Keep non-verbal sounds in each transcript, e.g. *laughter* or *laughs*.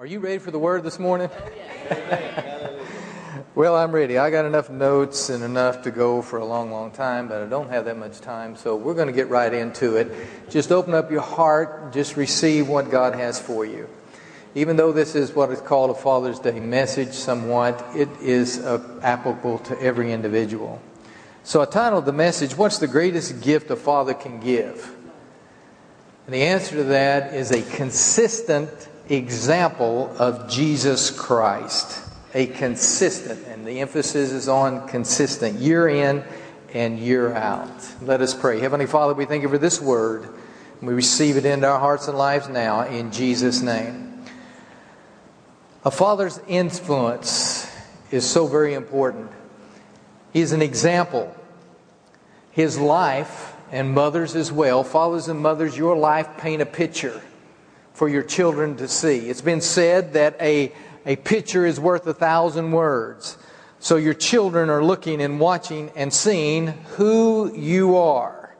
Are you ready for the word this morning? well, I'm ready. I got enough notes and enough to go for a long, long time, but I don't have that much time, so we're going to get right into it. Just open up your heart, just receive what God has for you. Even though this is what is called a Father's Day message, somewhat, it is uh, applicable to every individual. So I titled the message, What's the Greatest Gift a Father Can Give? And the answer to that is a consistent example of Jesus Christ. A consistent, and the emphasis is on consistent, year in and year out. Let us pray. Heavenly Father, we thank you for this word. We receive it into our hearts and lives now in Jesus' name. A father's influence is so very important. He's an example. His life, and mothers as well, fathers and mothers, your life paint a picture for your children to see. It's been said that a, a picture is worth a thousand words. So your children are looking and watching and seeing who you are.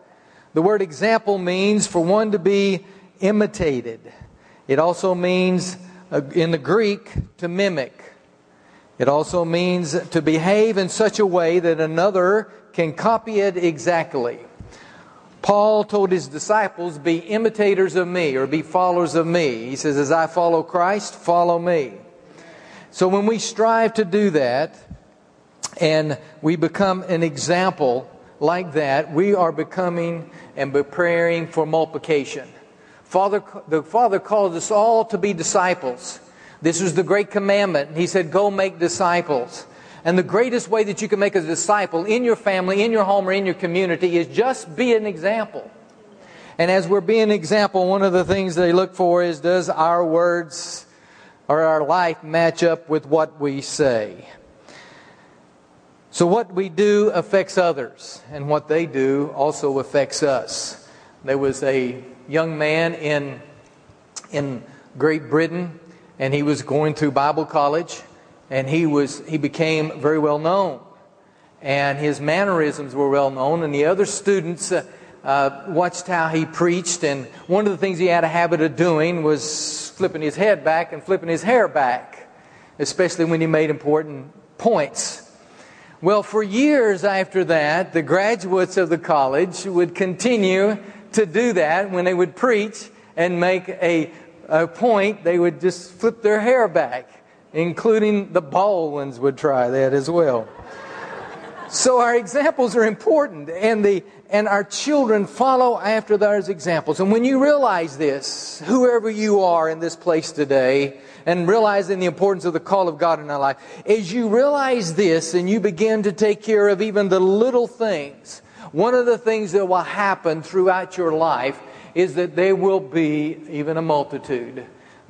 The word example means for one to be imitated. It also means, uh, in the Greek, to mimic. It also means to behave in such a way that another can copy it exactly. Paul told his disciples, Be imitators of me or be followers of me. He says, As I follow Christ, follow me. So when we strive to do that and we become an example like that, we are becoming and preparing for multiplication. Father, the Father calls us all to be disciples. This is the great commandment. He said, Go make disciples. And the greatest way that you can make a disciple in your family, in your home, or in your community is just be an example. And as we're being an example, one of the things they look for is does our words or our life match up with what we say? So, what we do affects others, and what they do also affects us. There was a young man in, in Great Britain, and he was going through Bible college and he was he became very well known. And his mannerisms were well known. And the other students uh, uh, watched how he preached. And one of the things he had a habit of doing was flipping his head back and flipping his hair back especially when he made important points. Well for years after that the graduates of the college would continue to do that when they would preach and make a, a point. They would just flip their hair back including the bald ones would try that as well. so our examples are important, and the and our children follow after those examples. And when you realize this, whoever you are in this place today, and realizing the importance of the call of God in our life, as you realize this and you begin to take care of even the little things, one of the things that will happen throughout your life is that there will be even a multitude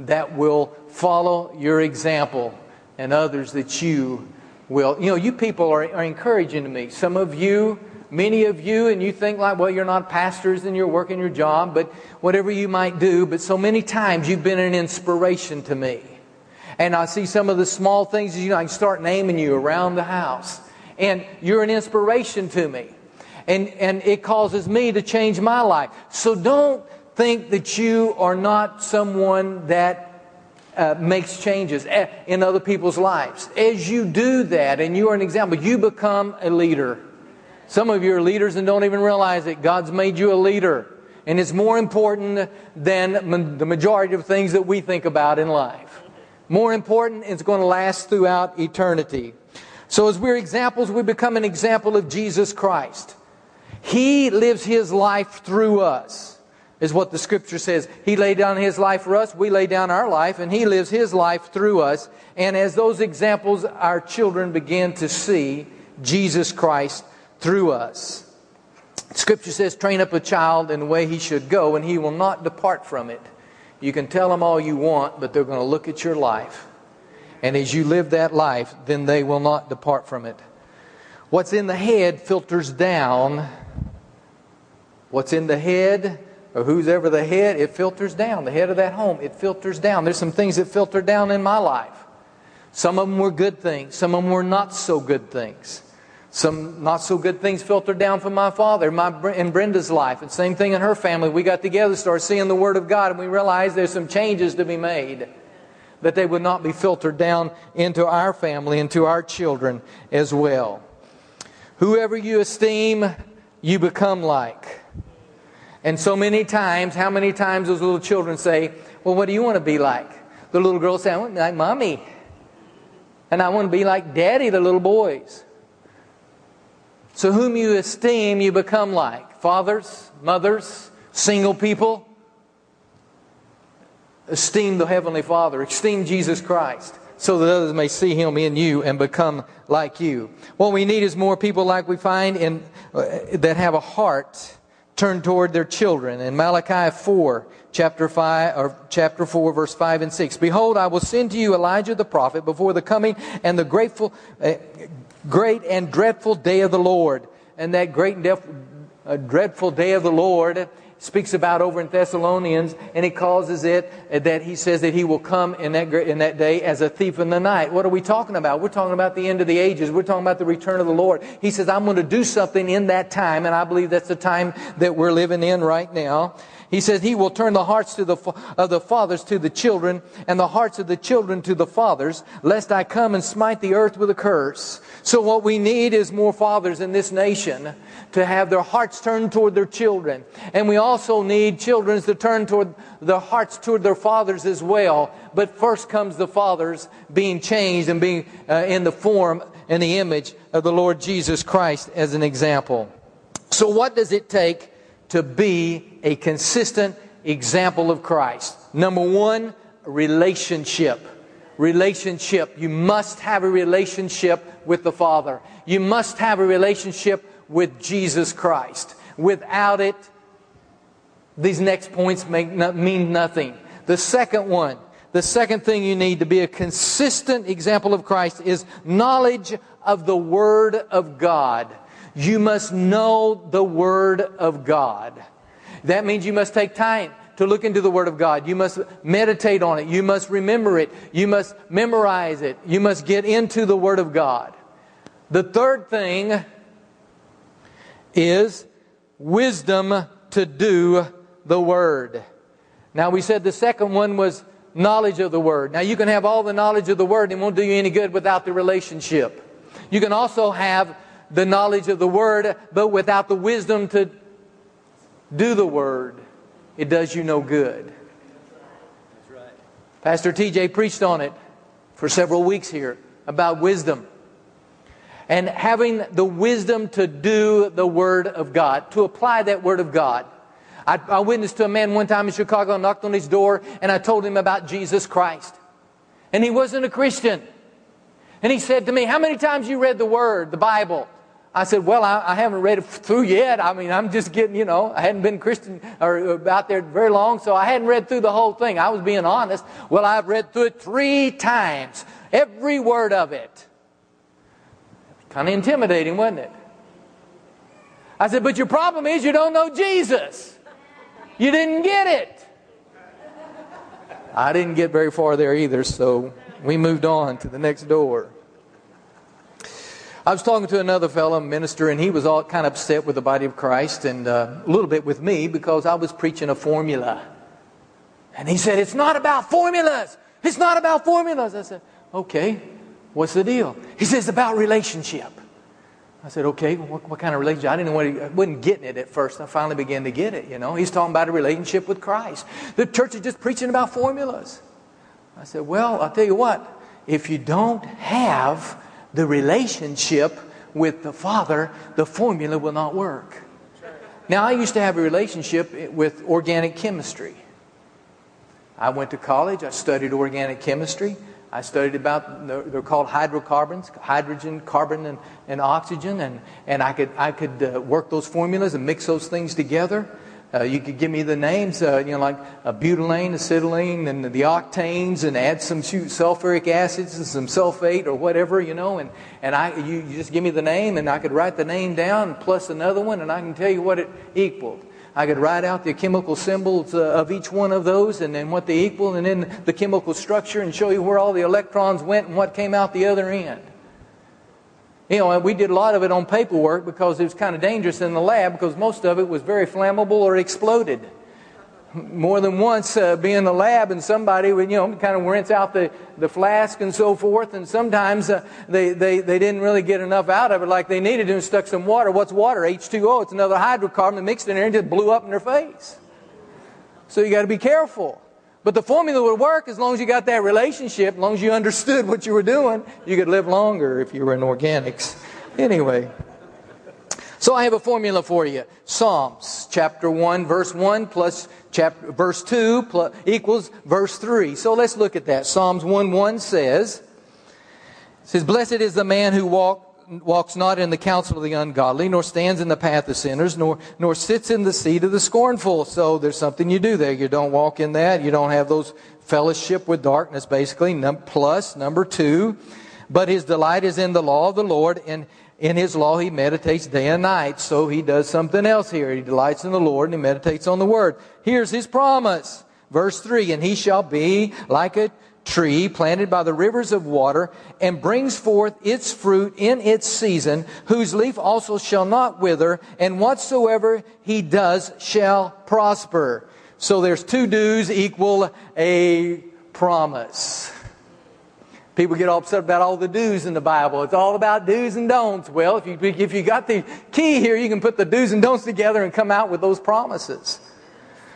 that will follow your example and others that you will. You know, you people are, are encouraging to me. Some of you, many of you, and you think like, well, you're not pastors and you're working your job, but whatever you might do, but so many times you've been an inspiration to me. And I see some of the small things, you know, I can start naming you around the house. And you're an inspiration to me. And, and it causes me to change my life. So don't think that you are not someone that uh, makes changes eh, in other people's lives. As you do that and you are an example, you become a leader. Some of you are leaders and don't even realize it. God's made you a leader. And it's more important than the majority of things that we think about in life. More important, it's going to last throughout eternity. So, as we're examples, we become an example of Jesus Christ. He lives His life through us is what the scripture says. He laid down his life for us, we lay down our life, and he lives his life through us. And as those examples, our children begin to see Jesus Christ through us. Scripture says, train up a child in the way he should go, and he will not depart from it. You can tell them all you want, but they're going to look at your life. And as you live that life, then they will not depart from it. What's in the head filters down. What's in the head or who's ever the head, it filters down. The head of that home, it filters down. There's some things that filter down in my life. Some of them were good things, some of them were not so good things. Some not so good things filtered down from my father, my and Brenda's life, and same thing in her family. We got together, started seeing the Word of God, and we realized there's some changes to be made. that they would not be filtered down into our family, into our children as well. Whoever you esteem, you become like. And so many times, how many times those little children say, Well, what do you want to be like? The little girl say, I want to be like mommy. And I want to be like daddy, the little boys. So, whom you esteem, you become like. Fathers, mothers, single people. Esteem the Heavenly Father. Esteem Jesus Christ so that others may see him in you and become like you. What we need is more people like we find in, uh, that have a heart turned toward their children. In Malachi 4, chapter 5 or chapter 4 verse 5 and 6 behold i will send to you elijah the prophet before the coming and the grateful uh, great and dreadful day of the lord and that great and def- uh, dreadful day of the lord speaks about over in Thessalonians, and he causes it that he says that he will come in that, in that day as a thief in the night. What are we talking about? We're talking about the end of the ages. We're talking about the return of the Lord. He says, I'm going to do something in that time, and I believe that's the time that we're living in right now. He says he will turn the hearts the, of the fathers to the children, and the hearts of the children to the fathers, lest I come and smite the earth with a curse. So what we need is more fathers in this nation to have their hearts turned toward their children. And we also need children to turn toward their hearts toward their fathers as well. But first comes the fathers being changed and being uh, in the form and the image of the Lord Jesus Christ as an example. So what does it take to be a consistent example of Christ. Number one, relationship. Relationship. You must have a relationship with the Father. You must have a relationship with Jesus Christ. Without it, these next points not, mean nothing. The second one, the second thing you need to be a consistent example of Christ is knowledge of the Word of God. You must know the Word of God. That means you must take time to look into the Word of God. You must meditate on it. You must remember it. You must memorize it. You must get into the Word of God. The third thing is wisdom to do the Word. Now, we said the second one was knowledge of the Word. Now, you can have all the knowledge of the Word and it won't do you any good without the relationship. You can also have the knowledge of the Word, but without the wisdom to do the Word, it does you no good. Pastor TJ preached on it for several weeks here about wisdom. And having the wisdom to do the Word of God, to apply that Word of God. I, I witnessed to a man one time in Chicago, I knocked on his door, and I told him about Jesus Christ. And he wasn't a Christian. And he said to me, How many times you read the Word, the Bible? I said, Well, I, I, haven't read it through yet. I mean, I'm just getting, you know, I hadn't been Christian or out there very long, so I hadn't read through the whole thing. I was being honest. Well, I've read through it three times, every word of it. Kind of intimidating, wasn't it? I said, But your problem is you don't know Jesus. You didn't get it. I didn't get very far there either, so we moved on to the next door. I was talking to another fellow minister, and he was all kind of upset with the body of Christ and uh, a little bit with me because I was preaching a formula. And he said, It's not about formulas. It's not about formulas. I said, Okay, what's the deal? He says, It's about relationship. I said, okay, what, what kind of relationship? I didn't what he, I wasn't getting it at first. I finally began to get it, you know. He's talking about a relationship with Christ. The church is just preaching about formulas. I said, well, I'll tell you what, if you don't have the relationship with the Father, the formula will not work. Now, I used to have a relationship with organic chemistry. I went to college, I studied organic chemistry. I studied about, they're called hydrocarbons, hydrogen, carbon, and, and oxygen, and, and I could, I could uh, work those formulas and mix those things together. Uh, you could give me the names, uh, you know, like uh, butylene, acetylene, and the octanes, and add some shoot, sulfuric acids and some sulfate or whatever, you know, and, and I, you, you just give me the name, and I could write the name down plus another one, and I can tell you what it equaled. I could write out the chemical symbols uh, of each one of those and then what they equal, and then the chemical structure, and show you where all the electrons went and what came out the other end. You know, we did a lot of it on paperwork because it was kind of dangerous in the lab because most of it was very flammable or exploded. more than once uh, be in the lab and somebody would, you know, kind of rinse out the, the flask and so forth. And sometimes uh, they, they, they didn't really get enough out of it like they needed to and stuck some water. What's water? H2O. It's another hydrocarbon that mixed in there and just blew up in their face. So you got to be careful. But the formula would work as long as you got that relationship, as long as you understood what you were doing. You could live longer if you were in organics. Anyway. So I have a formula for you. Psalms chapter 1 verse 1 plus chapter, verse 2 plus, equals verse 3. So let's look at that. Psalms 1 1 says, says, Blessed is the man who walk, walks not in the counsel of the ungodly, nor stands in the path of sinners, nor, nor sits in the seat of the scornful. So there's something you do there. You don't walk in that. You don't have those fellowship with darkness, basically. Num- plus, number two, but his delight is in the law of the Lord, and in his law he meditates day and night. So he does something else here. He delights in the Lord and he meditates on the word. Here's his promise. Verse 3 And he shall be like a tree planted by the rivers of water and brings forth its fruit in its season, whose leaf also shall not wither, and whatsoever he does shall prosper. So there's two do's equal a promise. People get all upset about all the do's in the Bible. It's all about do's and don'ts. Well, if you, if you got the key here, you can put the do's and don'ts together and come out with those promises.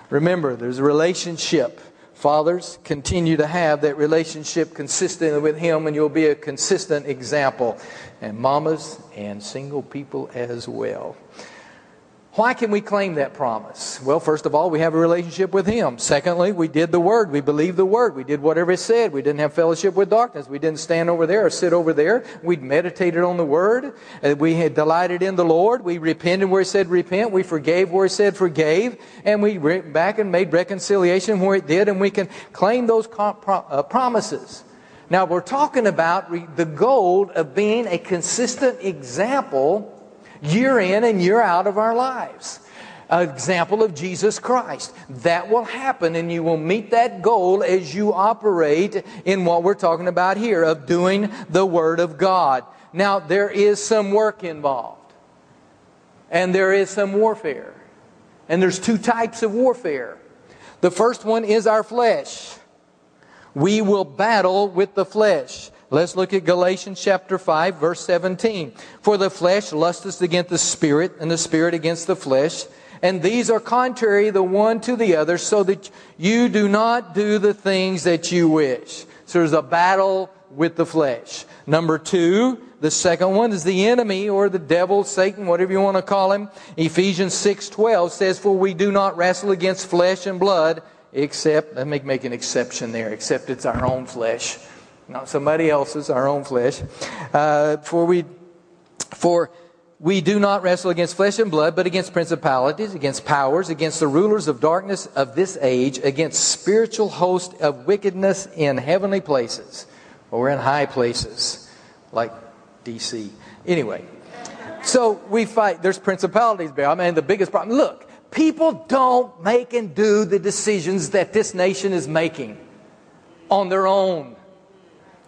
Remember, there's a relationship. Fathers, continue to have that relationship consistently with Him, and you'll be a consistent example. And mamas and single people as well. Why can we claim that promise? Well, first of all, we have a relationship with Him. Secondly, we did the Word. We believed the Word. We did whatever it said. We didn't have fellowship with darkness. We didn't stand over there or sit over there. We meditated on the Word. We had delighted in the Lord. We repented where it said repent. We forgave where it said forgave. And we went back and made reconciliation where it did. And we can claim those uh, promises. Now, we're talking about the goal of being a consistent example year in and year out of our lives. An example of Jesus Christ. That will happen, and you will meet that goal as you operate in what we're talking about here of doing the Word of God. Now, there is some work involved, and there is some warfare. And there's two types of warfare. The first one is our flesh. We will battle with the flesh. Let's look at Galatians chapter 5, verse 17. For the flesh lusteth against the spirit, and the spirit against the flesh. And these are contrary the one to the other, so that you do not do the things that you wish. So there's a battle with the flesh. Number two, the second one is the enemy or the devil, Satan, whatever you want to call him. Ephesians 6:12 says, "For we do not wrestle against flesh and blood, except let me make an exception there, except it's our own flesh." Not somebody else's, our own flesh. Uh, for we, for we do not wrestle against flesh and blood, but against principalities, against powers, against the rulers of darkness of this age, against spiritual hosts of wickedness in heavenly places. We're in high places, like D.C. Anyway, so we fight. There's principalities there. I mean, the biggest problem. Look, people don't make and do the decisions that this nation is making on their own.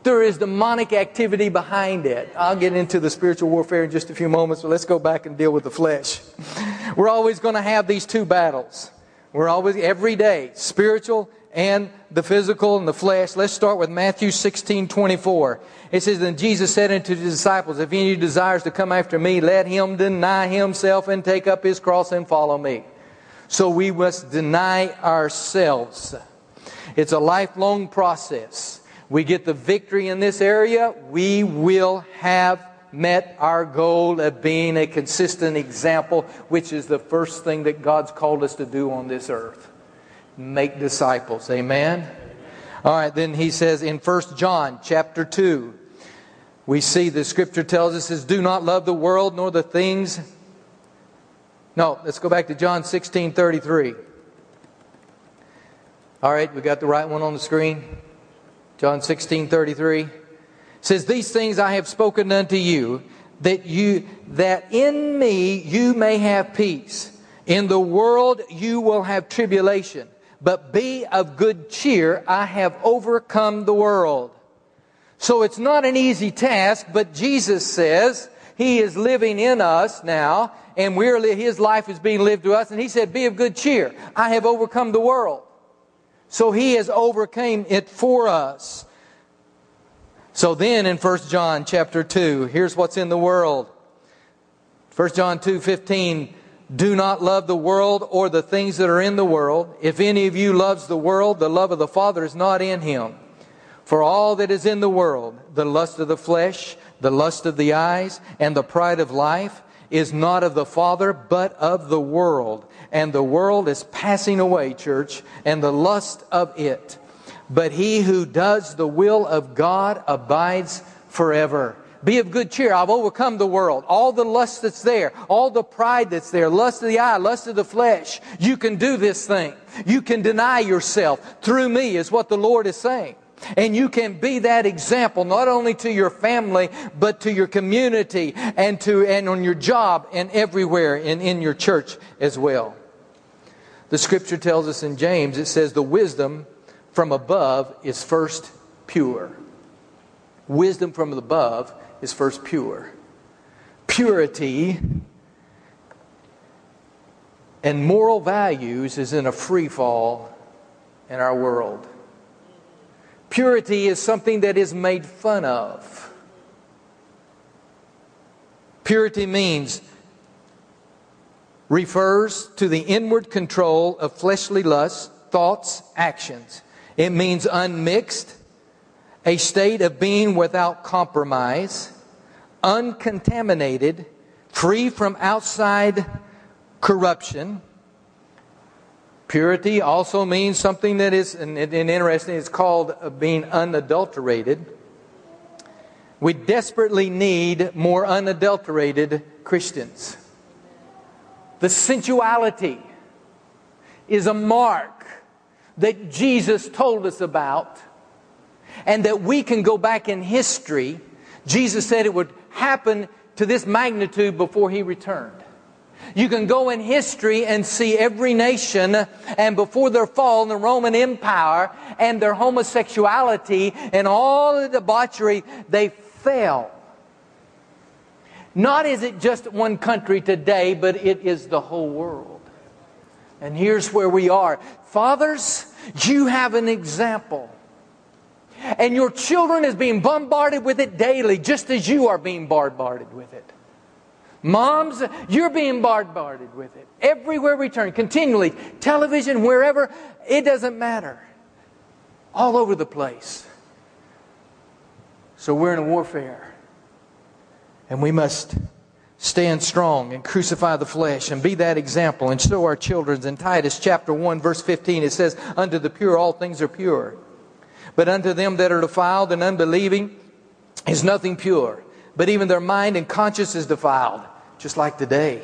There is demonic activity behind it. I'll get into the spiritual warfare in just a few moments, but let's go back and deal with the flesh. *laughs* We're always going to have these two battles. We're always, every day, spiritual and the physical and the flesh. Let's start with Matthew 16 24. It says, Then Jesus said unto his disciples, If any desires to come after me, let him deny himself and take up his cross and follow me. So we must deny ourselves. It's a lifelong process we get the victory in this area, we will have met our goal of being a consistent example, which is the first thing that God's called us to do on this earth. Make disciples. Amen. All right, then he says in 1 John chapter 2, we see the scripture tells us is do not love the world nor the things. No, let's go back to John 16 33. All right, we got the right one on the screen. John 16 33 says, These things I have spoken unto you, that you that in me you may have peace. In the world you will have tribulation, but be of good cheer, I have overcome the world. So it's not an easy task, but Jesus says, He is living in us now, and we're, His life is being lived to us. And He said, Be of good cheer. I have overcome the world. So He has overcame it for us. So then in 1 John chapter 2, here's what's in the world. 1 John 2 15, do not love the world or the things that are in the world. If any of you loves the world, the love of the Father is not in him. For all that is in the world, the lust of the flesh, the lust of the eyes, and the pride of life, is not of the Father, but of the world. And the world is passing away, church, and the lust of it. But he who does the will of God abides forever. Be of good cheer. I've overcome the world. All the lust that's there, all the pride that's there, lust of the eye, lust of the flesh. You can do this thing. You can deny yourself through me, is what the Lord is saying. And you can be that example not only to your family, but to your community and to and on your job and everywhere and in your church as well. The scripture tells us in James, it says the wisdom from above is first pure. Wisdom from above is first pure. Purity and moral values is in a free fall in our world. Purity is something that is made fun of. Purity means refers to the inward control of fleshly lusts, thoughts, actions. It means unmixed, a state of being without compromise, uncontaminated, free from outside corruption. Purity also means something that is, and, and interesting, it's called uh, being unadulterated. We desperately need more unadulterated Christians. The sensuality is a mark that Jesus told us about and that we can go back in history. Jesus said it would happen to this magnitude before he returned. You can go in history and see every nation and before their fall in the Roman Empire and their homosexuality and all the debauchery, they fell. Not is it just one country today, but it is the whole world. And here's where we are. Fathers, you have an example. And your children is being bombarded with it daily, just as you are being bombarded with it. Moms, you're being bombarded with it. Everywhere we turn, continually. Television, wherever, it doesn't matter. All over the place. So we're in a warfare. And we must stand strong and crucify the flesh and be that example and show our children. In Titus chapter 1, verse 15, it says, Unto the pure all things are pure. But unto them that are defiled and unbelieving is nothing pure. But even their mind and conscience is defiled. Just like today.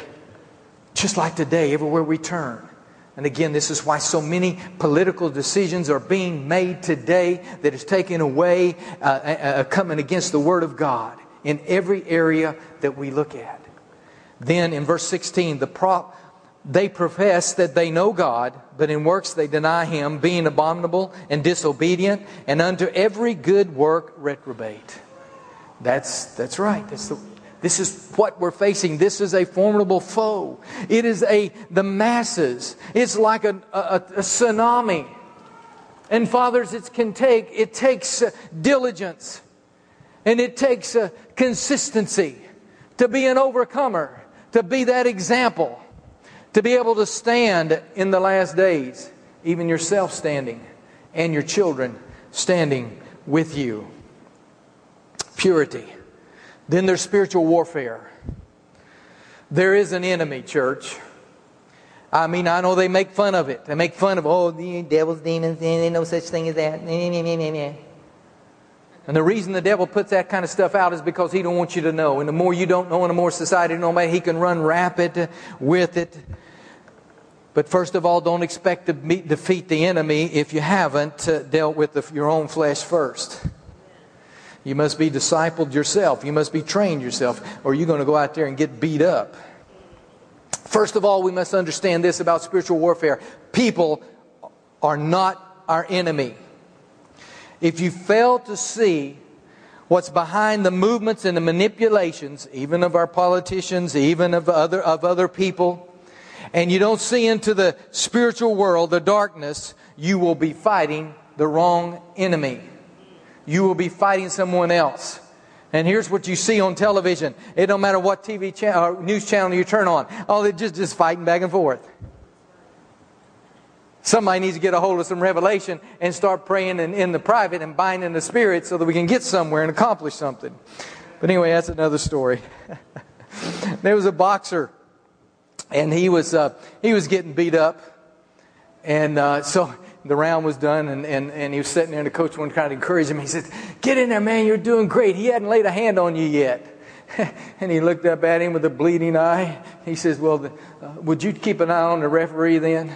Just like today, everywhere we turn. And again, this is why so many political decisions are being made today that is taking away, uh, uh, uh coming against the Word of God in every area that we look at. Then in verse 16, the prop, they profess that they know God, but in works they deny Him, being abominable and disobedient, and unto every good work reprobate. That's, that's right. That's the, this is what we're facing. This is a formidable foe. It is a the masses. It's like a, a, a tsunami. And fathers, it can take it takes uh, diligence, and it takes a consistency to be an overcomer to be that example, to be able to stand in the last days, even yourself standing and your children standing with you. Purity. Then there's spiritual warfare. There is an enemy, church. I mean, I know they make fun of it. They make fun of, oh, the devil's demons, ain't no such thing as that. And the reason the devil puts that kind of stuff out is because he don't want you to know. And the more you don't know and the more society don't know, he can run rapid with it. But first of all, don't expect to meet, defeat the enemy if you haven't uh, dealt with the, your own flesh first. You must be discipled yourself. You must be trained yourself, or you're going to go out there and get beat up. First of all, we must understand this about spiritual warfare people are not our enemy if you fail to see what's behind the movements and the manipulations, even of our politicians, even of other, of other people, and you don't see into the spiritual world, the darkness, you will be fighting the wrong enemy. You will be fighting someone else. And here's what you see on television. It don't matter what TV channel, uh, news channel you turn on. Oh, they're just, just fighting back and forth. Somebody needs to get a hold of some revelation and start praying in, in the private and binding the spirit so that we can get somewhere and accomplish something. But anyway, that's another story. *laughs* there was a boxer, and he was uh, he was getting beat up, and uh, so the round was done, and, and, and he was sitting there, and the coach wanted to kind of encourage him. He said, Get in there, man, you're doing great. He hadn't laid a hand on you yet. *laughs* and he looked up at him with a bleeding eye. He says, Well, the, uh, would you keep an eye on the referee then?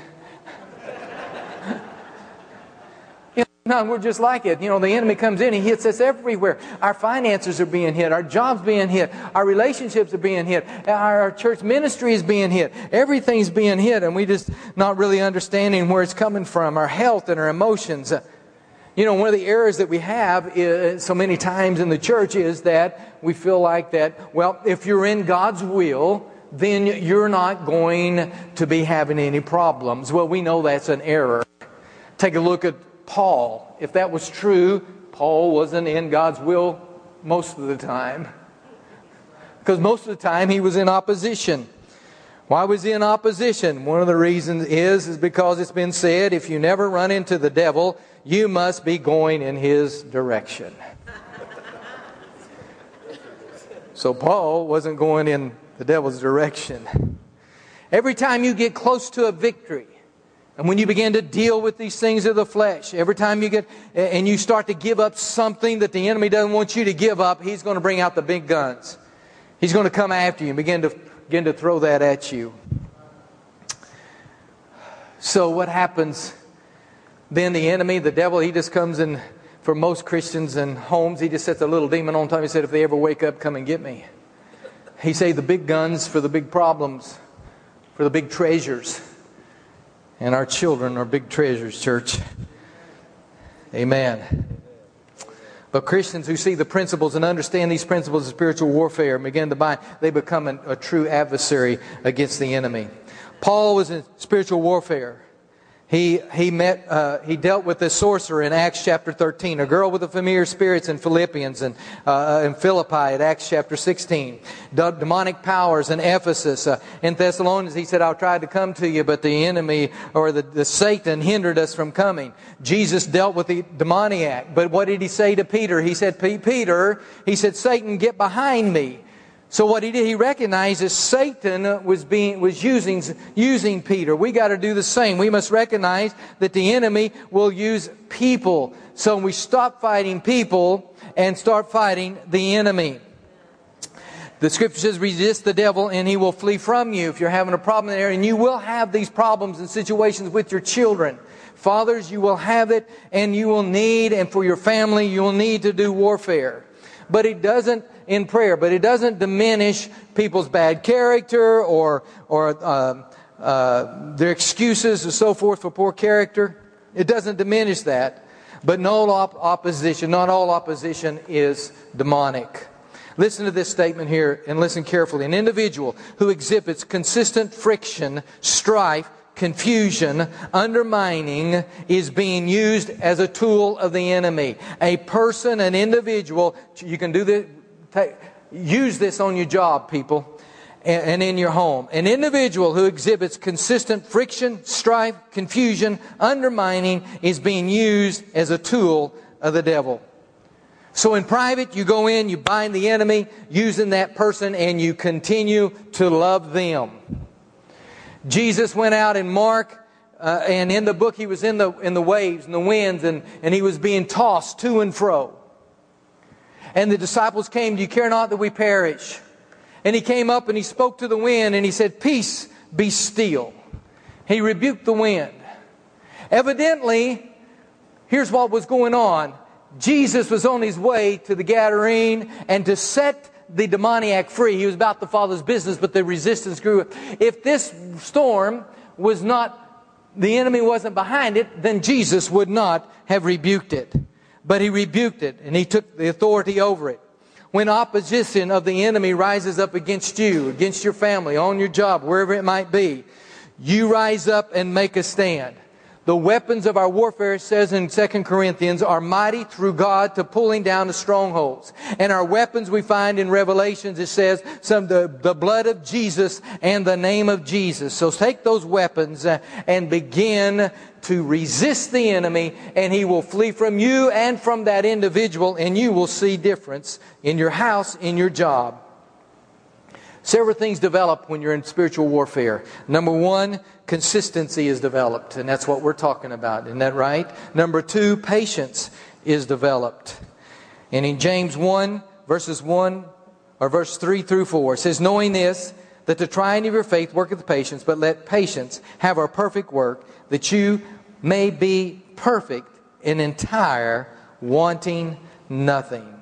No, we're just like it. You know, the enemy comes in, he hits us everywhere. Our finances are being hit, our jobs being hit, our relationships are being hit, our church ministry is being hit. Everything's being hit, and we just not really understanding where it's coming from. Our health and our emotions. You know, one of the errors that we have is, so many times in the church is that we feel like that, well, if you're in God's will, then you're not going to be having any problems. Well, we know that's an error. Take a look at Paul. If that was true, Paul wasn't in God's will most of the time. Because most of the time he was in opposition. Why was he in opposition? One of the reasons is, is because it's been said if you never run into the devil, you must be going in his direction. *laughs* so Paul wasn't going in the devil's direction. Every time you get close to a victory, and when you begin to deal with these things of the flesh, every time you get, and you start to give up something that the enemy doesn't want you to give up, he's going to bring out the big guns. He's going to come after you and begin to, begin to throw that at you. So what happens? Then the enemy, the devil, he just comes in, for most Christians and homes, he just sets a little demon on top. He said, if they ever wake up, come and get me. He say the big guns for the big problems, for the big treasures. And our children are big treasures, church. Amen. But Christians who see the principles and understand these principles of spiritual warfare and begin to bind, they become a, a true adversary against the enemy. Paul was in spiritual warfare. He, he met, uh, he dealt with this sorcerer in Acts chapter 13, a girl with the familiar spirits in Philippians and, uh, in Philippi at Acts chapter 16, D- demonic powers in Ephesus. Uh, in Thessalonians, he said, I tried to come to you, but the enemy or the, the Satan hindered us from coming. Jesus dealt with the demoniac, but what did he say to Peter? He said, Peter, he said, Satan, get behind me. So what he did, he recognized that Satan was being was using using Peter. We got to do the same. We must recognize that the enemy will use people. So we stop fighting people and start fighting the enemy. The scripture says, resist the devil and he will flee from you. If you're having a problem there, and you will have these problems and situations with your children. Fathers, you will have it and you will need, and for your family, you will need to do warfare. But it doesn't in prayer, but it doesn't diminish people's bad character or, or uh, uh, their excuses and so forth for poor character. It doesn't diminish that. But no op- opposition, not all opposition is demonic. Listen to this statement here and listen carefully. An individual who exhibits consistent friction, strife, confusion, undermining is being used as a tool of the enemy. A person, an individual, you can do this, Take, use this on your job, people, and, and in your home. An individual who exhibits consistent friction, strife, confusion, undermining is being used as a tool of the devil. So in private, you go in, you bind the enemy using that person, and you continue to love them. Jesus went out in Mark, uh, and in the book, he was in the, in the waves and the winds, and, and he was being tossed to and fro. And the disciples came, Do you care not that we perish? And he came up and he spoke to the wind and he said, Peace, be still. He rebuked the wind. Evidently, here's what was going on Jesus was on his way to the Gadarene and to set the demoniac free. He was about the Father's business, but the resistance grew. If this storm was not, the enemy wasn't behind it, then Jesus would not have rebuked it. but he rebuked it and he took the authority over it. When opposition of the enemy rises up against you, against your family, on your job, wherever it might be, you rise up and make a stand. The weapons of our warfare, says in 2 Corinthians, are mighty through God to pulling down the strongholds. And our weapons we find in Revelations, it says, some the, the blood of Jesus and the name of Jesus. So take those weapons uh, and begin to resist the enemy, and he will flee from you and from that individual, and you will see difference in your house, in your job. Several things develop when you're in spiritual warfare. Number one, consistency is developed, and that's what we're talking about. Isn't that right? Number two, patience is developed. And in James 1, verses 1 or verse 3 through 4, it says, Knowing this, that the trying of your faith worketh patience, but let patience have our perfect work, that you may be perfect and entire, wanting nothing.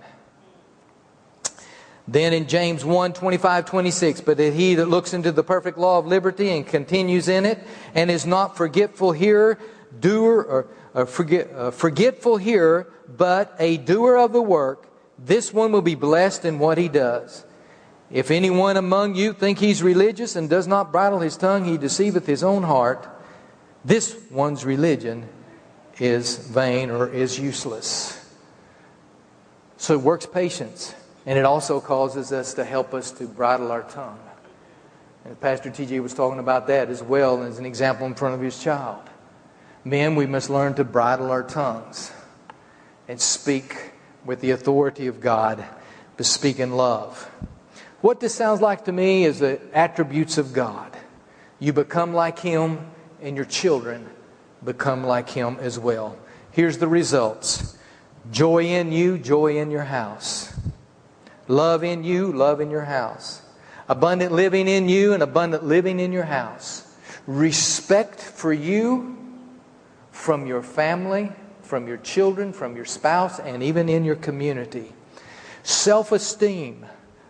Then in James 1 25, 26, but that he that looks into the perfect law of liberty and continues in it, and is not forgetful hearer, doer, or, or forget, uh, forgetful hearer, but a doer of the work, this one will be blessed in what he does. If anyone among you think he's religious and does not bridle his tongue, he deceiveth his own heart. This one's religion is vain or is useless. So it works patience. And it also causes us to help us to bridle our tongue. And Pastor TJ was talking about that as well as an example in front of his child. Men, we must learn to bridle our tongues and speak with the authority of God, but speak in love. What this sounds like to me is the attributes of God. You become like Him, and your children become like Him as well. Here's the results joy in you, joy in your house. Love in you, love in your house. Abundant living in you and abundant living in your house. Respect for you from your family, from your children, from your spouse, and even in your community. Self esteem,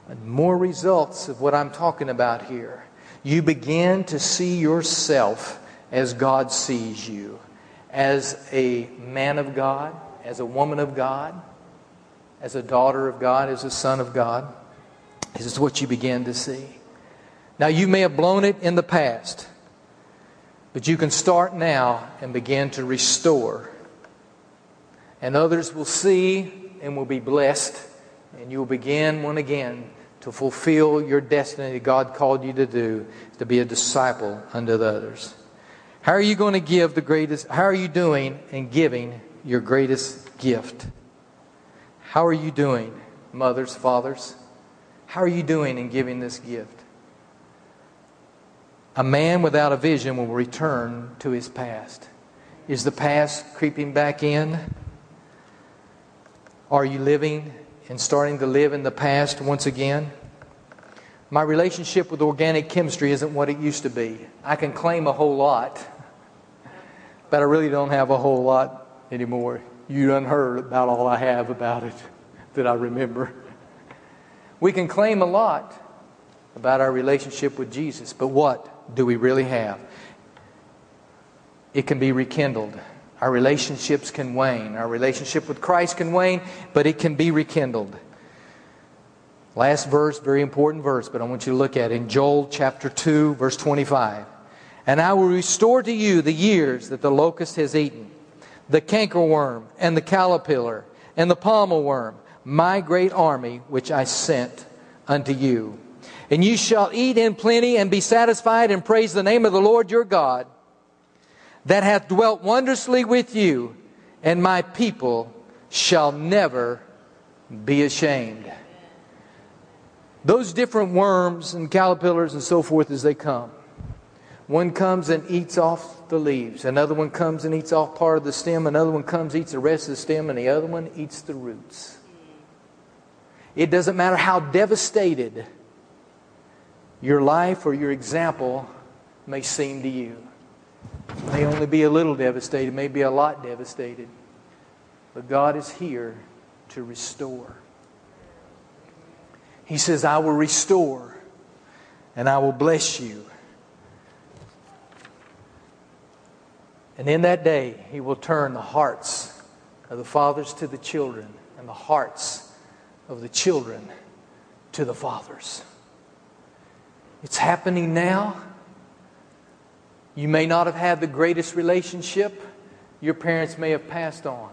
and more results of what I'm talking about here. You begin to see yourself as God sees you, as a man of God, as a woman of God as a daughter of God, as a son of God. This is what you begin to see. Now, you may have blown it in the past, but you can start now and begin to restore. And others will see and will be blessed, and you will begin one again to fulfill your destiny that God called you to do, to be a disciple unto the others. How are you going to give the greatest? How are you doing in giving your greatest gift? How are you doing, mothers, fathers? How are you doing in giving this gift? A man without a vision will return to his past. Is the past creeping back in? Are you living and starting to live in the past once again? My relationship with organic chemistry isn't what it used to be. I can claim a whole lot, but I really don't have a whole lot anymore. You done heard about all I have about it that I remember. We can claim a lot about our relationship with Jesus, but what do we really have? It can be rekindled. Our relationships can wane. Our relationship with Christ can wane, but it can be rekindled. Last verse, very important verse, but I want you to look at it in Joel chapter 2, verse 25. And I will restore to you the years that the locust has eaten the cankerworm and the caterpillar and the palmer worm, my great army which I sent unto you. And you shall eat in plenty and be satisfied and praise the name of the Lord your God that hath dwelt wondrously with you, and my people shall never be ashamed. Those different worms and caterpillars and so forth as they come. One comes and eats off the leaves. Another one comes and eats off part of the stem. Another one comes, eats the rest of the stem, and the other one eats the roots. It doesn't matter how devastated your life or your example may seem to you. It may only be a little devastated, may be a lot devastated. But God is here to restore. He says, I will restore and I will bless you And in that day, he will turn the hearts of the fathers to the children and the hearts of the children to the fathers. It's happening now. You may not have had the greatest relationship, your parents may have passed on.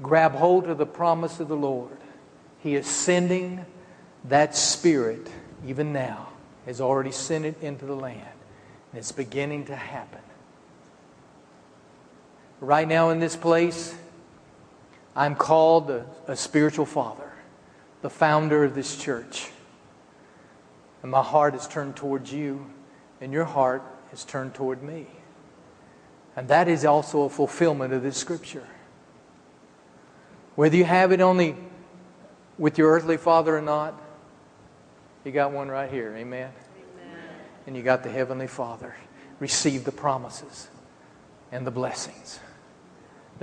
Grab hold of the promise of the Lord. He is sending that Spirit, even now, has already sent it into the land. And it's beginning to happen. Right now in this place, I'm called a, a spiritual father, the founder of this church. And my heart is turned towards you, and your heart is turned toward me. And that is also a fulfillment of this scripture. Whether you have it only with your earthly father or not, you got one right here. Amen. Amen. And you got the heavenly father. Receive the promises and the blessings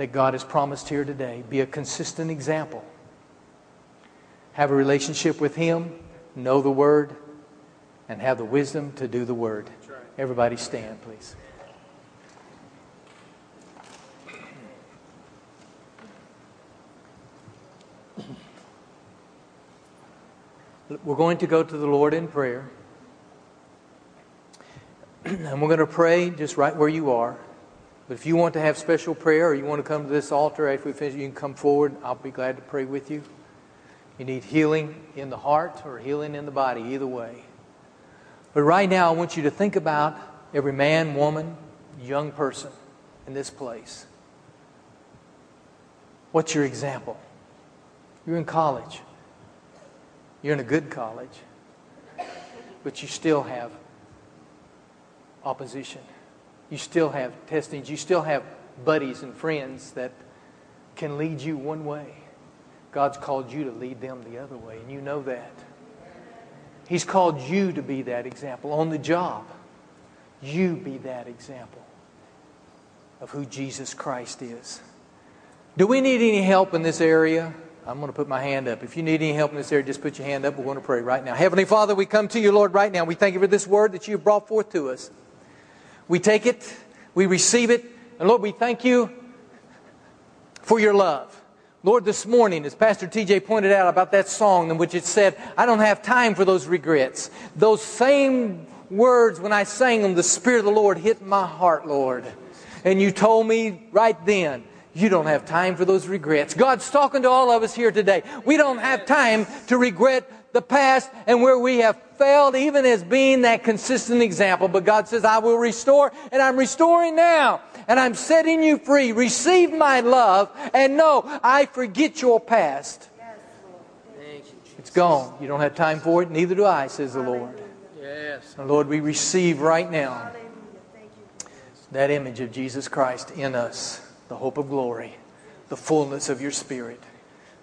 that God has promised here today. Be a consistent example. Have a relationship with Him, know the Word, and have the wisdom to do the Word. Everybody stand, please. We're going to go to the Lord in prayer. *clears throat* and we're going to pray just right where you are. But if you want to have special prayer or you want to come to this altar after we finish, you can come forward. I'll be glad to pray with you. You need healing in the heart or healing in the body, either way. But right now, I want you to think about every man, woman, young person in this place. What's your example? You're in college. You're in a good college, but you still have opposition. You still have testings. You still have buddies and friends that can lead you one way. God's called you to lead them the other way, and you know that. He's called you to be that example on the job. You be that example of who Jesus Christ is. Do we need any help in this area? I'm going to put my hand up. If you need any help in this area, just put your hand up. We're going to pray right now. Heavenly Father, we come to you, Lord, right now. We thank you for this word that you brought forth to us. We take it, we receive it, and Lord, we thank you for your love. Lord, this morning, as Pastor TJ pointed out about that song in which it said, I don't have time for those regrets. Those same words, when I sang them, the Spirit of the Lord hit my heart, Lord. And you told me right then, you don't have time for those regrets. God's talking to all of us here today. We don't have time to regret the past and where we have failed, even as being that consistent example. But God says, I will restore, and I'm restoring now, and I'm setting you free. Receive my love, and know I forget your past. It's gone. You don't have time for it, neither do I, says the Lord. Yes. And Lord, we receive right now that image of Jesus Christ in us the hope of glory, the fullness of your Spirit.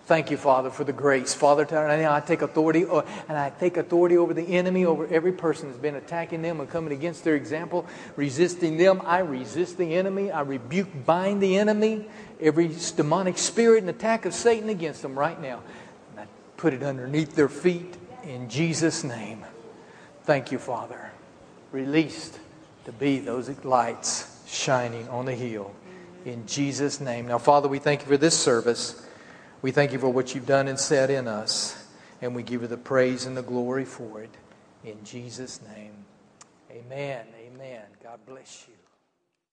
Thank you, Father, for the grace. Father, I take authority, uh, and I take authority over the enemy, over every person that's been attacking them and coming against their example, resisting them. I resist the enemy. I rebuke, bind the enemy, every demonic spirit and attack of Satan against them right now. And I put it underneath their feet in Jesus' name. Thank you, Father. Released to be those lights shining on the hill in Jesus' name. Now, Father, we thank you for this service. We thank you for what you've done and said in us. And we give you the praise and the glory for it. In Jesus' name. Amen. Amen. God bless you.